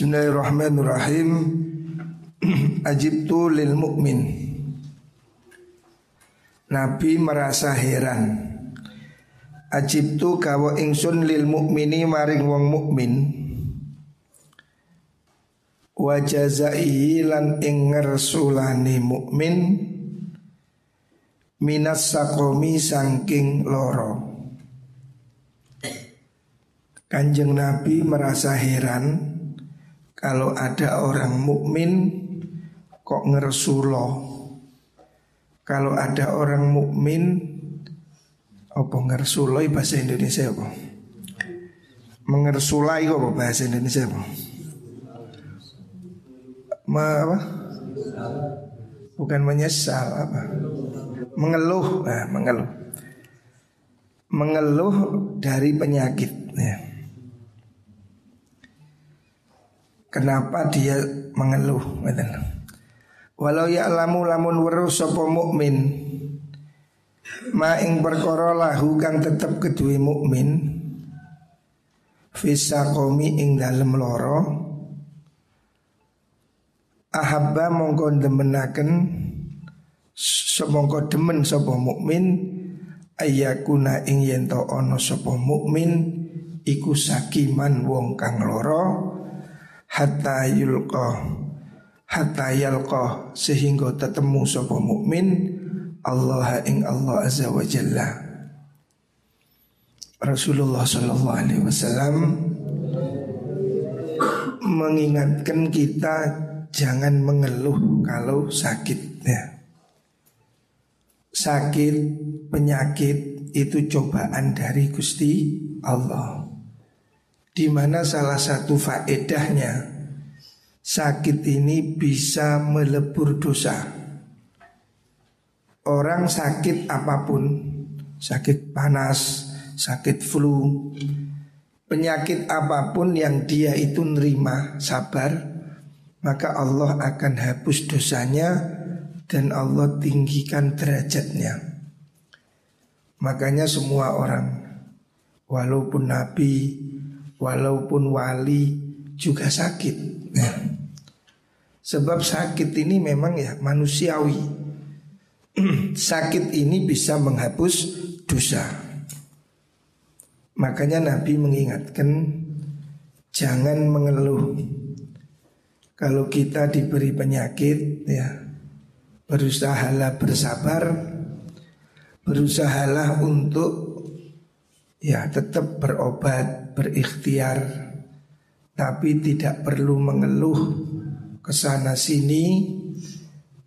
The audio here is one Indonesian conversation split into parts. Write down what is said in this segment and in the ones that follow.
Bismillahirrahmanirrahim. Ajibtu lil mukmin. Nabi merasa heran. Ajibtu kawa ingsun lil mukmini maring wong mukmin. Wajazai lan ing ngersulani mukmin minas sakomi sangking loro. Kanjeng Nabi merasa heran kalau ada orang mukmin kok ngersulo. Kalau ada orang mukmin apa ngersuloi bahasa Indonesia apa? Mengersulai apa bahasa Indonesia apa? Ma apa? Bukan menyesal apa? Mengeluh, nah, mengeluh. Mengeluh dari penyakit ya. Kenapa dia mengeluh? Walau ya lamu lamun weru sopo mukmin ma ing perkara lahu kang tetep kedue mukmin komi ing dalem loro ahabba mongko demenaken semongko demen sapa mukmin ayakuna ing yen to ana sapa mukmin iku sakiman wong kang loro hatta yulqa. Hatta yalqa. Sehingga tetemu sapa mukmin Allah ing Allah azza wa jalla. Rasulullah sallallahu alaihi wasallam mengingatkan kita jangan mengeluh kalau sakit ya. Sakit, penyakit itu cobaan dari Gusti Allah di mana salah satu faedahnya sakit ini bisa melebur dosa. Orang sakit apa pun, sakit panas, sakit flu, penyakit apa pun yang dia itu nerima sabar, maka Allah akan hapus dosanya dan Allah tinggikan derajatnya. Makanya semua orang walaupun nabi, walaupun wali juga sakit. Nah, sebab sakit ini memang ya manusiawi. sakit ini bisa menghapus dosa. Makanya Nabi mengingatkan jangan mengeluh. Kalau kita diberi penyakit ya berusahalah bersabar, berusahalah untuk ya tetap berobat, berikhtiar tapi tidak perlu mengeluh ke sana sini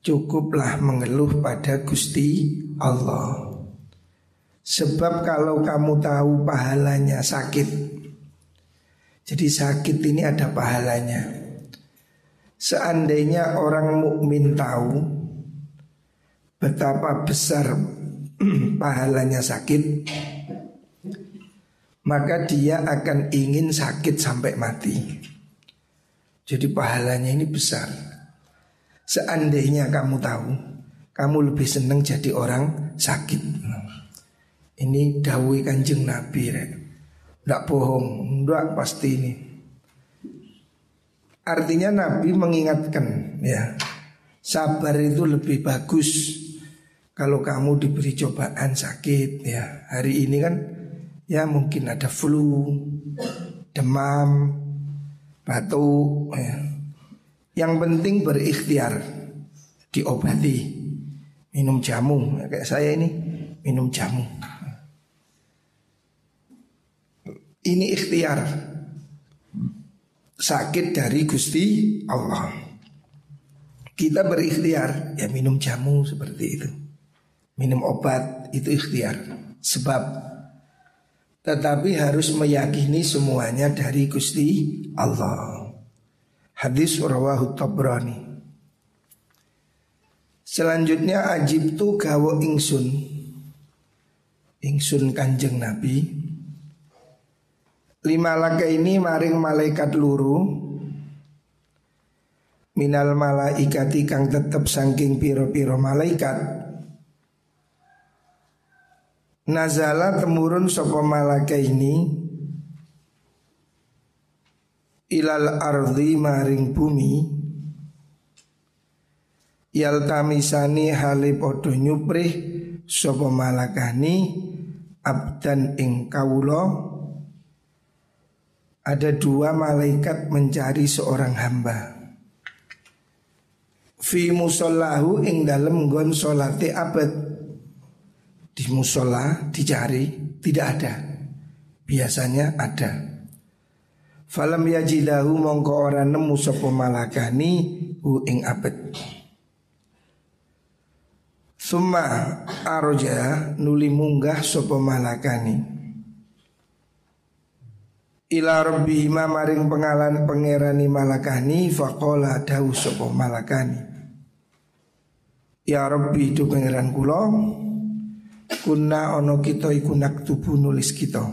cukuplah mengeluh pada Gusti Allah. Sebab kalau kamu tahu pahalanya sakit Jadi sakit ini ada pahalanya Seandainya orang mukmin tahu Betapa besar pahalanya sakit maka dia akan ingin sakit sampai mati. Jadi pahalanya ini besar. Seandainya kamu tahu, kamu lebih senang jadi orang sakit. Ini dawi kanjeng Nabi, rek. Tidak bohong, tidak pasti ini. Artinya Nabi mengingatkan, ya, sabar itu lebih bagus kalau kamu diberi cobaan sakit, ya. Hari ini kan ya mungkin ada flu, demam, batuk. Ya. Yang penting berikhtiar, diobati, minum jamu. Kayak saya ini minum jamu. Ini ikhtiar sakit dari Gusti Allah. Kita berikhtiar ya minum jamu seperti itu. Minum obat itu ikhtiar. Sebab tetapi harus meyakini semuanya dari Gusti Allah. Hadis rawahu Tabrani. Selanjutnya ajib tu gawo ingsun. Ingsun kanjeng Nabi. Lima laka ini maring malaikat luru minal malaikati kang tetep sangking piro-piro malaikat Nazala temurun sopo malaka ini ilal ardi maring bumi. Yal tamisani hale podo nyuprih sapa malakani abdan ing kawula. Ada dua malaikat mencari seorang hamba. Fi musallahu ing dalem gon salate abad di musola dicari tidak ada. Biasanya ada. Falam yajidahu mongko ora nemu sapa malakani hu ing abad. Summa arja nuli munggah sapa malakani. Ila rabbi maring pengalan pangerani malakani faqala dawu sapa malakani. Ya rabbi itu pangeran kula kunna ono kita iku naktubu nulis kita.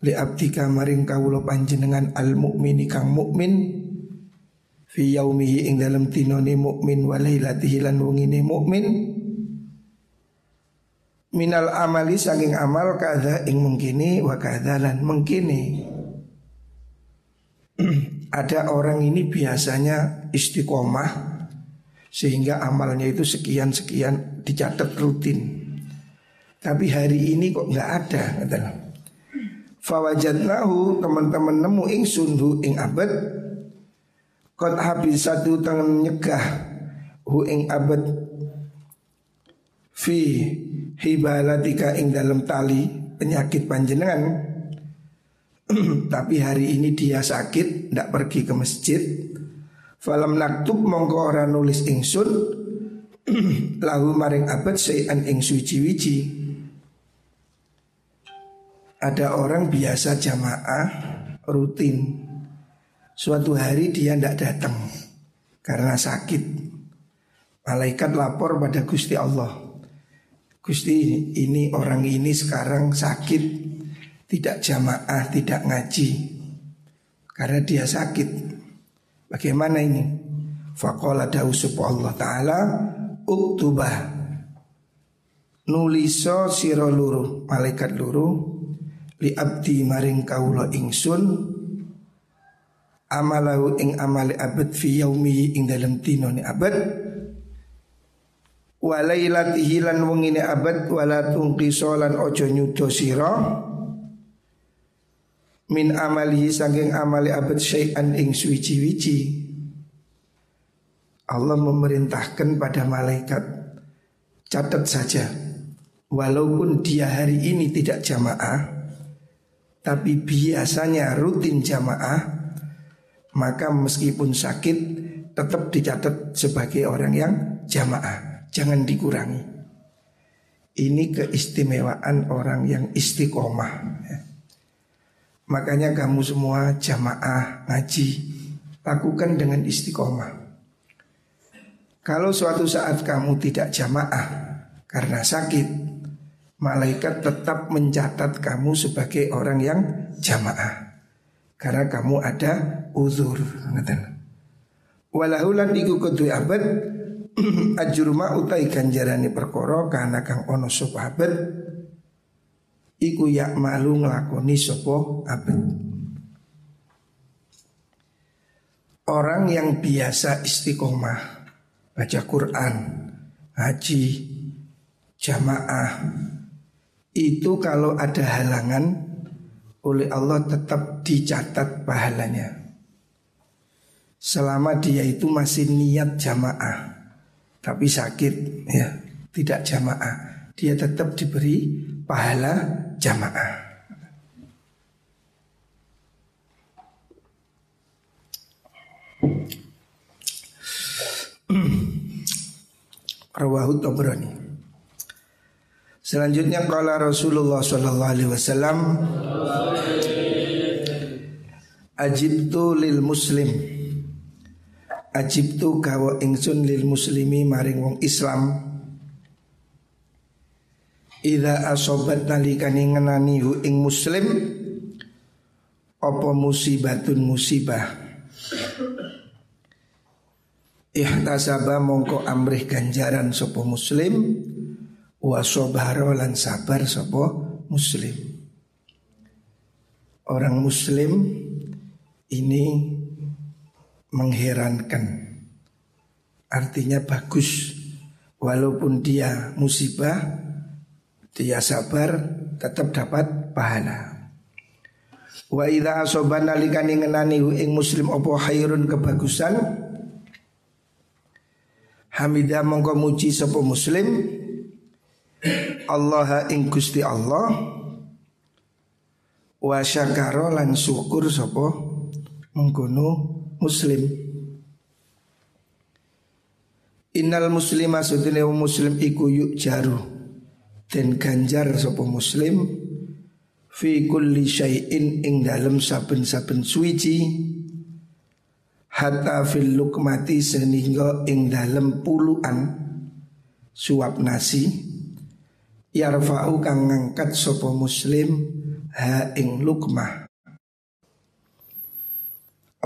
Li abdika maring kawula panjenengan al mukmini kang mukmin fi yaumihi ing dalam tinone mukmin wa lailatihi lan wengine mukmin minal amali saking amal kadha ing mengkini wa kadha lan mengkini. Ada orang ini biasanya istiqomah sehingga amalnya itu sekian sekian dicatat rutin. Tapi hari ini kok nggak ada katakan. Fawajadnahu teman-teman nemu ing sundu ing abad. Kot habis satu tangan nyegah Hu ing abad. Fi hibalatika ing dalam tali penyakit panjenengan. Tapi hari ini dia sakit Tidak pergi ke masjid. Falam naktub mongko ora nulis ingsun. Lahu maring abad sayan ing suci-wici Ada orang biasa jamaah rutin. Suatu hari dia tidak datang Karena sakit. Malaikat lapor pada Gusti Allah. Gusti ini orang ini sekarang sakit. Tidak jamaah, tidak ngaji. Karena dia sakit. Bagaimana ini? Faqala dawu Allah taala uktubah. Nuliso sira luru malaikat luru li abdi maring kaula ingsun amalahu ing amali abad fi yaumi ing dalem dinone abad. Walailatihi lan wengine abad wala tungqiso lan ojo nyudo sira. Min amalihi saking amali abad syai'an ing suwici-wici Allah memerintahkan pada malaikat catat saja walaupun dia hari ini tidak jamaah tapi biasanya rutin jamaah maka meskipun sakit tetap dicatat sebagai orang yang jamaah. Jangan dikurangi. Ini keistimewaan orang yang istiqomah. Ya. Makanya kamu semua jamaah ngaji Lakukan dengan istiqomah. Kalau suatu saat kamu tidak jamaah Karena sakit Malaikat tetap mencatat kamu sebagai orang yang jamaah Karena kamu ada uzur Walahulan iku kudu abad Ajurma utai ganjarani perkoro Karena kang ono sopabat iku yak malu ngelakoni sopo abad. Orang yang biasa istiqomah baca Quran, haji, jamaah itu kalau ada halangan oleh Allah tetap dicatat pahalanya. Selama dia itu masih niat jamaah tapi sakit ya, tidak jamaah, dia tetap diberi pahala jamaah. Rawahu Tabrani. Selanjutnya kala Rasulullah sallallahu alaihi wasallam Ajibtu lil muslim. Ajibtu gawa ingsun lil muslimi maring wong Islam. Ida asobat nalikani ngenani hu ing muslim Apa musibatun musibah? Ihtasaba mongko amrih ganjaran sopo muslim Wasobaro lan sabar sopo muslim Orang muslim ini mengherankan. Artinya bagus. Walaupun dia musibah, dia sabar, tetap dapat pahala. Wa idza asobana likani ngenani ing muslim opo hayrun kebagusan Hamidah mongko muji sapa muslim Allah ing Gusti Allah wa syakara lan syukur sapa mengkono muslim. Innal muslima sudene muslim iku yuk jaru dan ganjar sapa muslim fi kulli syai'in ing dalem saben-saben suci hatta fil lukmati sehingga ing dalem puluhan suap nasi yarfa'u kang ngangkat sapa muslim ha ing lukmah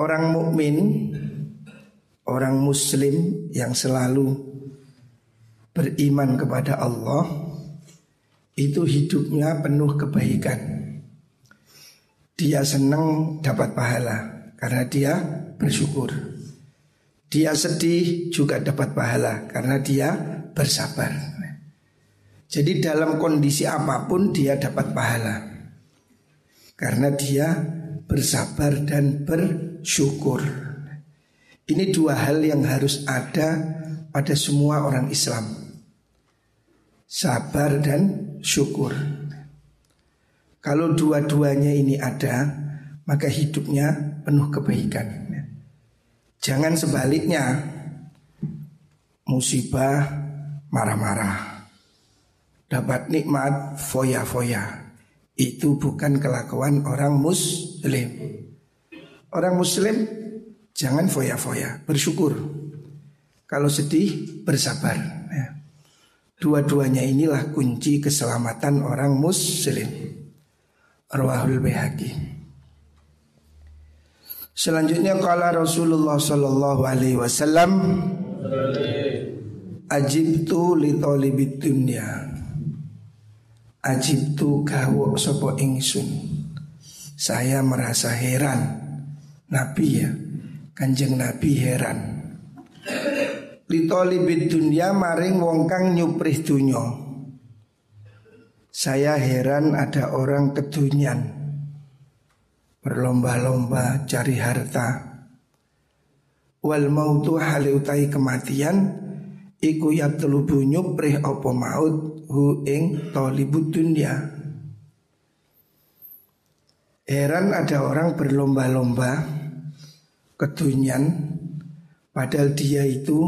orang mukmin orang muslim yang selalu beriman kepada Allah itu hidupnya penuh kebaikan. Dia senang dapat pahala karena dia bersyukur. Dia sedih juga dapat pahala karena dia bersabar. Jadi dalam kondisi apa pun dia dapat pahala karena dia bersabar dan bersyukur. Ini dua hal yang harus ada pada semua orang Islam. Sabar dan syukur. Kalau dua-duanya ini ada, maka hidupnya penuh kebaikan. Jangan sebaliknya, musibah marah-marah. Dapat nikmat foya-foya. Itu bukan kelakuan orang muslim. Orang muslim Jangan foya-foya, bersyukur. Kalau sedih, bersabar. Ya. Dua-duanya inilah kunci keselamatan orang muslim. Rawahul Bihaqi. Selanjutnya kala Rasulullah Sallallahu Alaihi Wasallam Ajibtu li talibid dunya Ajibtu gawo sopo ingsun Saya merasa heran Nabi ya Kanjeng Nabi heran. Litolibid dunia maring wong kang nyuprih dunyo. Saya heran ada orang kedunyan berlomba-lomba cari harta. Wal mautu haleutai kematian iku yatlubu nyuprih apa maut hu ing tolibud dunia. Heran ada orang berlomba-lomba kedunyan padahal dia itu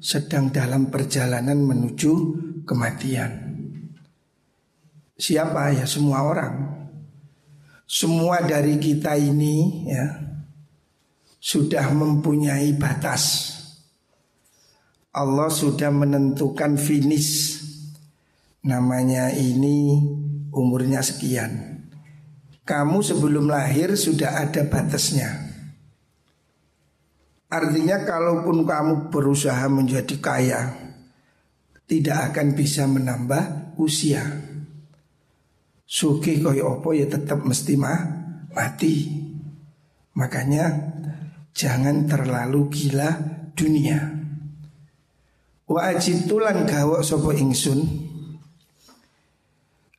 sedang dalam perjalanan menuju kematian. Siapa ya semua orang. Semua dari kita ini ya sudah mempunyai batas. Allah sudah menentukan finish. Namanya ini umurnya sekian. Kamu sebelum lahir sudah ada batasnya. Artinya kalaupun kamu berusaha menjadi kaya Tidak akan bisa menambah usia Suki koyo opo ya tetap mesti mah mati Makanya jangan terlalu gila dunia Wa ajitulan gawok sopo ingsun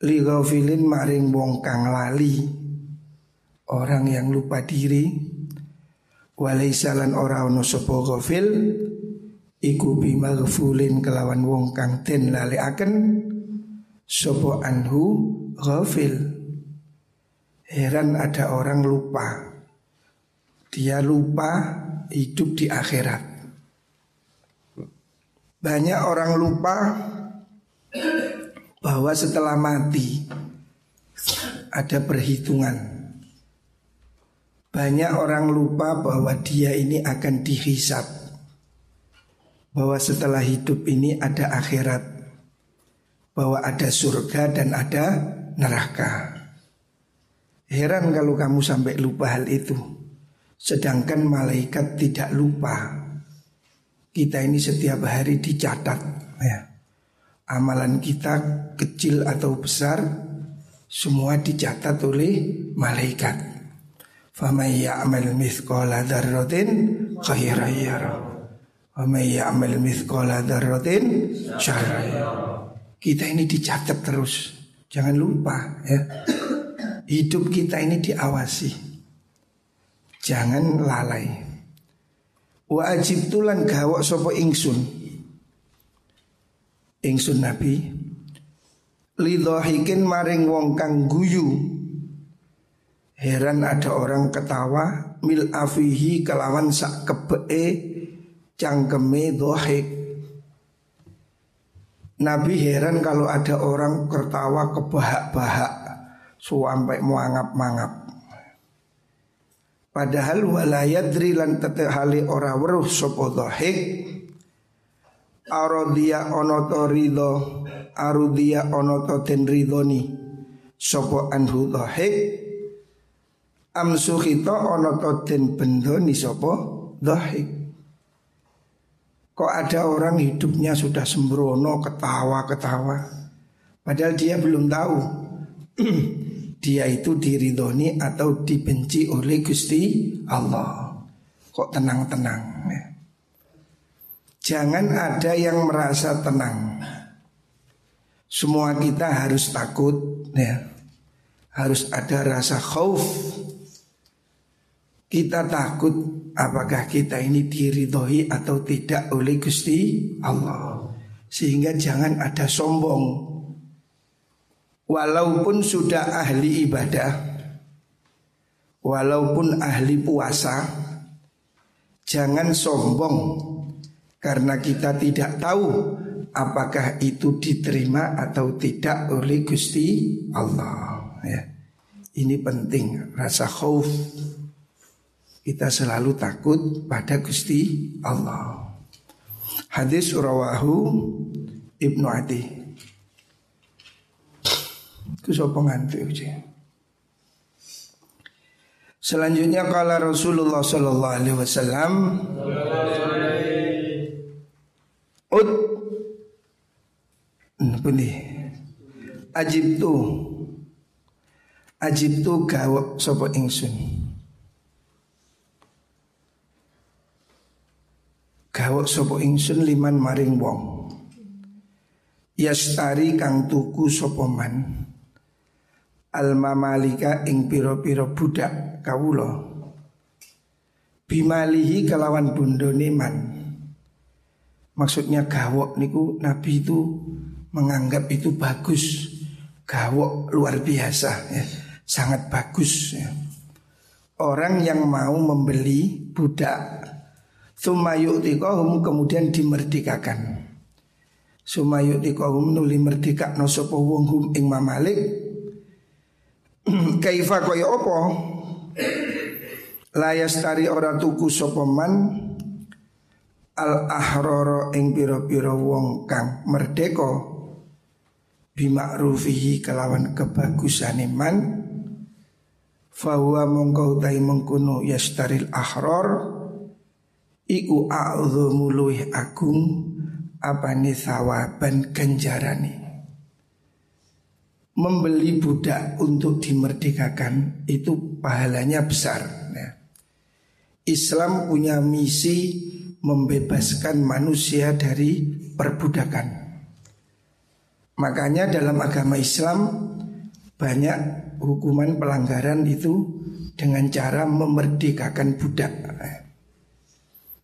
Li maring wong kang lali Orang yang lupa diri Walaisalan ora ono sapa ghafil iku bimaghfulin kelawan wong kang den lalekaken sapa anhu ghafil. Heran ada orang lupa. Dia lupa hidup di akhirat. Banyak orang lupa bahwa setelah mati ada perhitungan. Banyak orang lupa bahwa dia ini akan dihisap Bahwa setelah hidup ini ada akhirat Bahwa ada surga dan ada neraka. Heran kalau kamu sampai lupa hal itu Sedangkan malaikat tidak lupa Kita ini setiap hari dicatat ya. Amalan kita kecil atau besar Semua dicatat oleh malaikat Faman ya'mal mithqala dzarratin khairan yara. Ya'mal mithqala dzarratin syarran Kita ini dicatat terus. Jangan lupa ya. Hidup kita ini diawasi. Jangan lalai. Wa ajib tulan gawok sopo ingsun. Ingsun Nabi lidhahikin maring wong kang guyu Heran ada orang ketawa mil afihi kelawan sak kebee cangkeme dohik. Nabi heran kalau ada orang ketawa kebahak-bahak sampai muangap-mangap. Padahal walayadri lan tetehali ora weruh sapa dohik Arodia onoto ridho Arudia onoto ten ridhoni. Sopo anhu dohik amsu kita ana to den bendoni sapa dhahik. Kok ada orang hidupnya sudah sembrono ketawa-ketawa? Padahal dia belum tahu dia itu diridhoni atau dibenci oleh Gusti Allah kok tenang-tenang ya. Jangan ada yang merasa tenang Semua kita harus takut ya. Harus ada rasa khauf kita takut apakah kita ini diridhoi atau tidak oleh Gusti Allah. Sehingga jangan ada sombong. Walaupun sudah ahli ibadah, walaupun ahli puasa, jangan sombong karena kita tidak tahu apakah itu diterima atau tidak oleh Gusti Allah. Ya. Ini penting rasa khauf kita selalu takut pada Gusti Allah. Hadis rawahu Ibnu Adi. Itu Selanjutnya kala Rasulullah sallallahu alaihi wasallam Ud Bunyi Ajib tu Ajib tu gawak sopo ingsun? Gawok sopo ingsun liman maring wong. Yastari kang tuku sopo man alma malika ing piro-piro budak kawulo bimalihi kelawan bundone man maksudnya gawok niku nabi itu menganggap itu bagus. Gawok luar biasa ya. Sangat bagus ya. orang yang mau membeli budak Sumayu'tiqahum kemudian dimerdekakan. Sumayu'tiqahum nuli merdeka no sopo wong hum ing mamalik Kaifa kaya opo? Layas tari ora tuku sopo man? Al ahroro ing piro-piro wong kang merdeko Bimakrufihi kelawan kebagusan iman Fahuwa mongkau tai mengkuno yastaril ahror Iku a'udhu luwih agung nih sawaban ganjarani Membeli budak untuk dimerdekakan itu pahalanya besar ya. Islam punya misi membebaskan manusia dari perbudakan. Makanya dalam agama Islam banyak hukuman pelanggaran itu dengan cara memerdekakan budak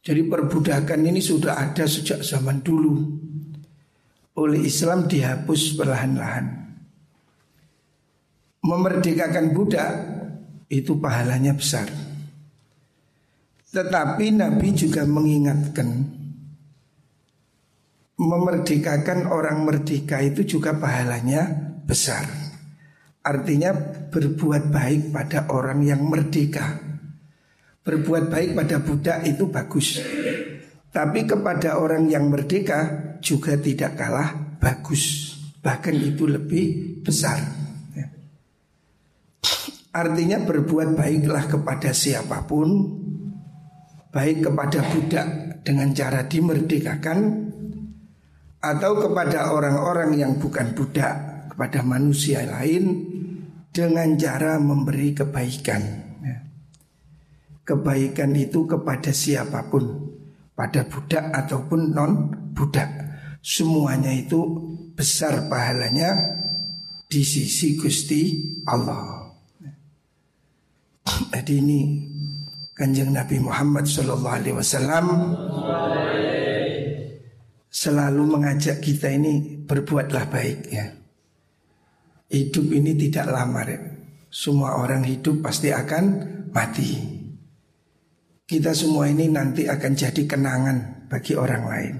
jadi perbudakan ini sudah ada sejak zaman dulu. Oleh Islam dihapus perlahan-lahan Memerdekakan budak itu pahalanya besar. Tetapi Nabi juga mengingatkan Memerdekakan orang merdeka itu juga pahalanya besar. Artinya berbuat baik pada orang yang merdeka. Berbuat baik pada budak itu bagus. Tapi kepada orang yang merdeka juga tidak kalah bagus. Bahkan itu lebih besar. Artinya berbuat baiklah kepada siapa pun Baik kepada budak dengan cara dimerdekakan Atau kepada orang-orang yang bukan budak Kepada manusia lain Dengan cara memberi kebaikan kebaikan itu kepada siapa pun, pada budak ataupun non budak. Semuanya itu besar pahalanya di sisi Gusti Allah. Jadi ini kanjeng Nabi Muhammad Shallallahu Alaihi Wasallam selalu mengajak kita ini berbuatlah baik ya. Hidup ini tidak lama ya. Semua orang hidup pasti akan mati. Kita semua ini nanti akan jadi kenangan bagi orang lain.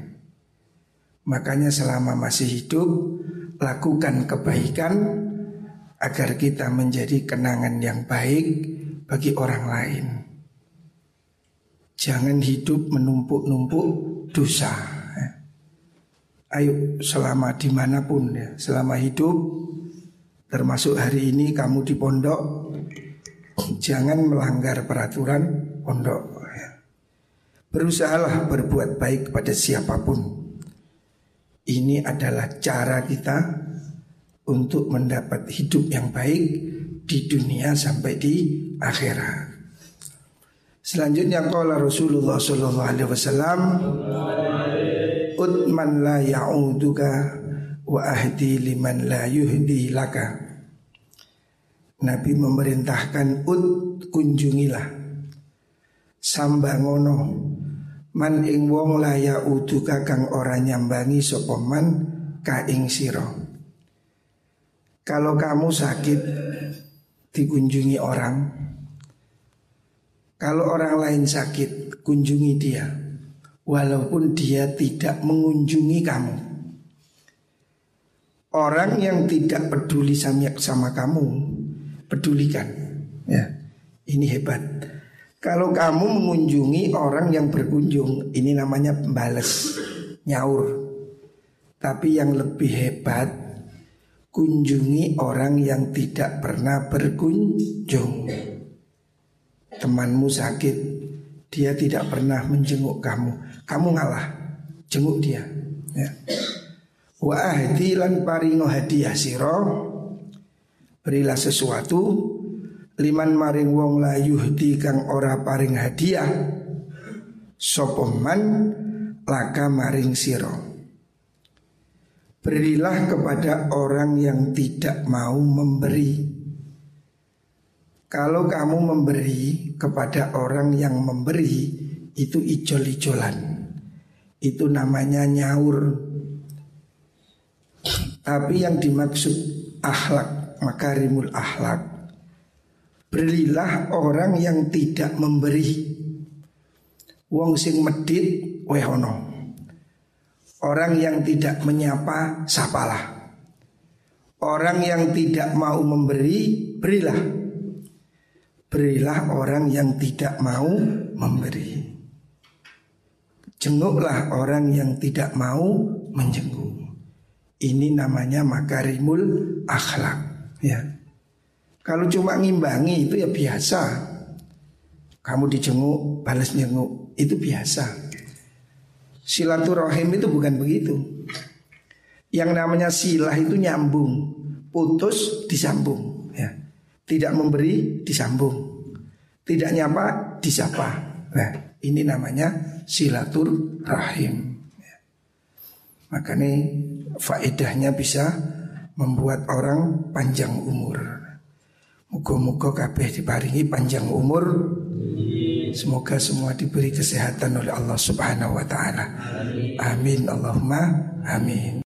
Makanya selama masih hidup lakukan kebaikan agar kita menjadi kenangan yang baik bagi orang lain. Jangan hidup menumpuk-numpuk dosa. Ayo selama di mana pun ya, selama hidup termasuk hari ini kamu di pondok, jangan melanggar peraturan pondok. Ya. Berusahalah berbuat baik pada siapa pun. Ini adalah cara kita untuk mendapat hidup yang baik di dunia sampai di akhirat. Selanjutnya qala Rasulullah sallallahu alaihi wasallam Utman la ya'uduka wa ahdi liman la yuhdi laka. Nabi memerintahkan ut kunjungilah sambangono man ing wong laya uduka kang ora nyambangi sapa man ka ing sira kalau kamu sakit dikunjungi orang. Kalau orang lain sakit kunjungi dia. Walaupun dia tidak mengunjungi kamu. Orang yang tidak peduli sama, sama kamu pedulikan. Ya ini hebat. Kalau kamu mengunjungi orang yang berkunjung, ini namanya balas nyaur. Tapi yang lebih hebat, kunjungi orang yang tidak pernah berkunjung. Temanmu sakit, dia tidak pernah menjenguk kamu. Kamu ngalah, jenguk dia. Ya. Wa paringo hadiah siro Berilah sesuatu liman maring wong la yuhdi kang ora paring hadiah sapa man laka maring siro Berilah kepada orang yang tidak mau memberi. Kalau kamu memberi kepada orang yang memberi Itu ijol-ijolan. Itu namanya nyaur. Tapi yang dimaksud akhlak Makarimul akhlak Berilah orang yang tidak memberi. Wong sing medit wehono Orang yang tidak menyapa sapalah Orang yang tidak mau memberi berilah Berilah orang yang tidak mau memberi Jenguklah orang yang tidak mau menjenguk Ini namanya makarimul akhlak ya. Kalau cuma ngimbangi itu ya biasa. Kamu dijenguk, balas jenguk, itu biasa. Silaturahim itu bukan begitu. Yang namanya silah itu nyambung, putus disambung, ya. Tidak memberi disambung. Tidak nyapa disapa. Nah, ini namanya silaturahim. Ya. Makanya faedahnya bisa membuat orang panjang umur. Muka-muka kabeh diparingi panjang umur Semoga semua diberi kesehatan oleh Allah Subhanahu wa taala. Amin Allahumma amin.